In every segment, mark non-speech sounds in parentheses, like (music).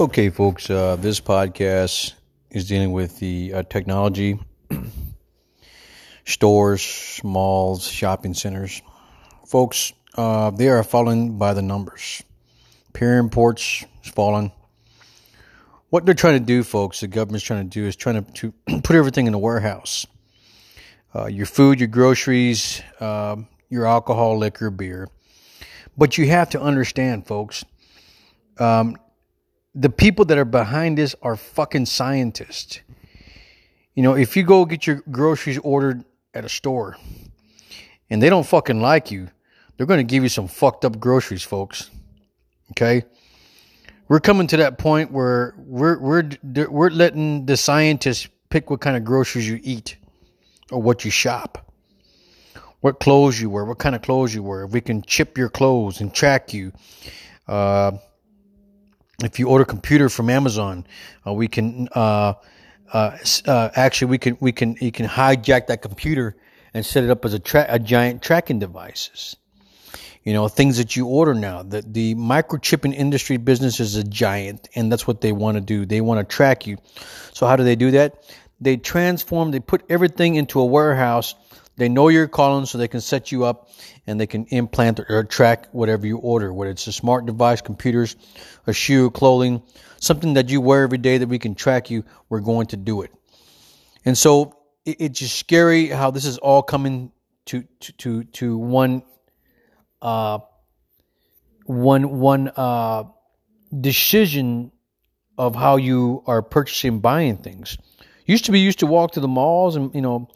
Okay, folks, uh, this podcast is dealing with the uh, technology, (clears throat) stores, malls, shopping centers. Folks, uh, they are falling by the numbers. Pier imports is falling. What they're trying to do, folks, the government's trying to do is trying to, to (clears throat) put everything in a warehouse. Uh, your food, your groceries, um, your alcohol, liquor, beer. But you have to understand, folks, um, the people that are behind this are fucking scientists. You know, if you go get your groceries ordered at a store and they don't fucking like you, they're going to give you some fucked up groceries, folks. Okay? We're coming to that point where we're we're we're letting the scientists pick what kind of groceries you eat or what you shop. What clothes you wear, what kind of clothes you wear. If we can chip your clothes and track you. Uh, if you order a computer from Amazon, uh, we can uh, uh, uh, actually we can we can you can hijack that computer and set it up as a, tra- a giant tracking devices. You know things that you order now. The the microchipping industry business is a giant, and that's what they want to do. They want to track you. So how do they do that? They transform. They put everything into a warehouse they know you're calling, so they can set you up and they can implant or track whatever you order, whether it's a smart device, computers, a shoe, clothing, something that you wear every day that we can track you. We're going to do it. And so it, it's just scary how this is all coming to to to, to one uh one one uh decision of how you are purchasing buying things. Used to be used to walk to the malls and you know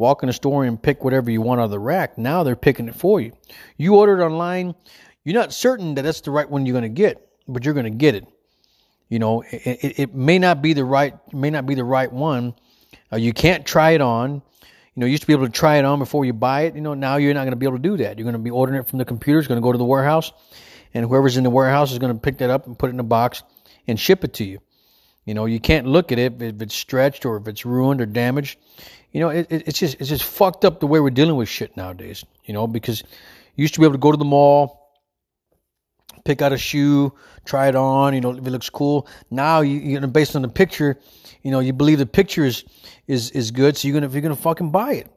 walk in a store and pick whatever you want out of the rack. Now they're picking it for you. You order it online, you're not certain that that's the right one you're going to get, but you're going to get it. You know, it, it, it, may not be the right may not be the right one. Uh, you can't try it on. You know, you used to be able to try it on before you buy it. You know, now you're not going to be able to do that. You're going to be ordering it from the computer. It's going to go to the warehouse, and whoever's in the warehouse is going to pick that up and put it in a box and ship it to you. You know, you can't look at it if it's stretched or if it's ruined or damaged. You know, it, it, it's just it's just fucked up the way we're dealing with shit nowadays. You know, because you used to be able to go to the mall, pick out a shoe, try it on. You know, if it looks cool. Now you, you know, based on the picture, you know, you believe the picture is is is good, so you're gonna you're gonna fucking buy it.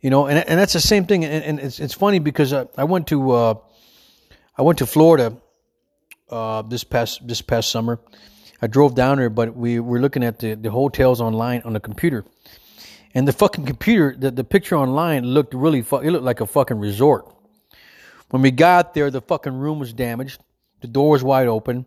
You know, and and that's the same thing. And, and it's it's funny because I, I went to uh, I went to Florida uh, this past this past summer I drove down there, but we were looking at the, the hotels online on the computer. And the fucking computer, the, the picture online looked really, fu- it looked like a fucking resort. When we got there, the fucking room was damaged. The door was wide open.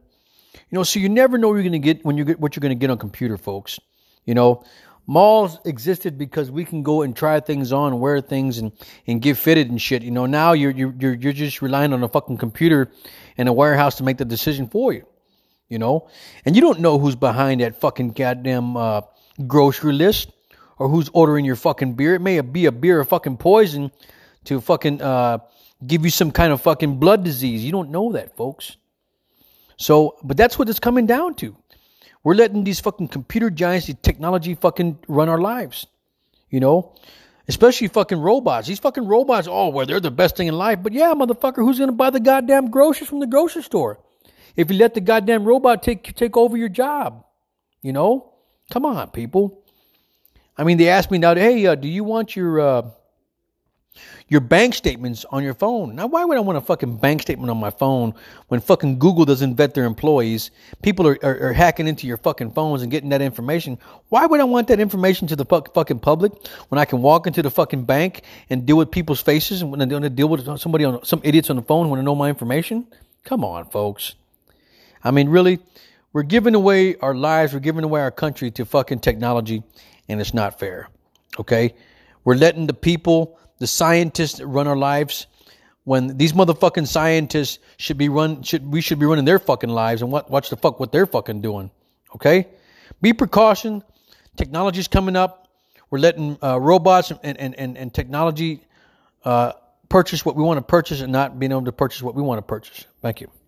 You know, so you never know you're to get when you get what you're going to get on computer, folks. You know, malls existed because we can go and try things on, wear things, and and get fitted and shit. You know, now you're you're you're just relying on a fucking computer and a warehouse to make the decision for you you know? And you don't know who's behind that fucking goddamn uh, grocery list or who's ordering your fucking beer. It may be a beer of fucking poison to fucking uh, give you some kind of fucking blood disease. You don't know that, folks. So, but that's what it's coming down to. We're letting these fucking computer giants, the technology fucking run our lives. You know? Especially fucking robots. These fucking robots, oh, well, they're the best thing in life. But yeah, motherfucker, who's going to buy the goddamn groceries from the grocery store? If you let the goddamn robot take take over your job. You know, come on, people. I mean, they asked me now, hey, uh, do you want your uh, your bank statements on your phone? Now, why would I want a fucking bank statement on my phone when fucking Google doesn't vet their employees? People are, are, are hacking into your fucking phones and getting that information. Why would I want that information to the fuck, fucking public when I can walk into the fucking bank and deal with people's faces and when I deal with somebody on some idiots on the phone want to know my information? Come on, folks. I mean, really, we're giving away our lives, we're giving away our country to fucking technology, and it's not fair. Okay? We're letting the people, the scientists run our lives when these motherfucking scientists should be run should we should be running their fucking lives and what watch the fuck what they're fucking doing. Okay? Be precaution. Technology's coming up. We're letting uh, robots and, and, and, and technology uh, purchase what we want to purchase and not being able to purchase what we want to purchase. Thank you.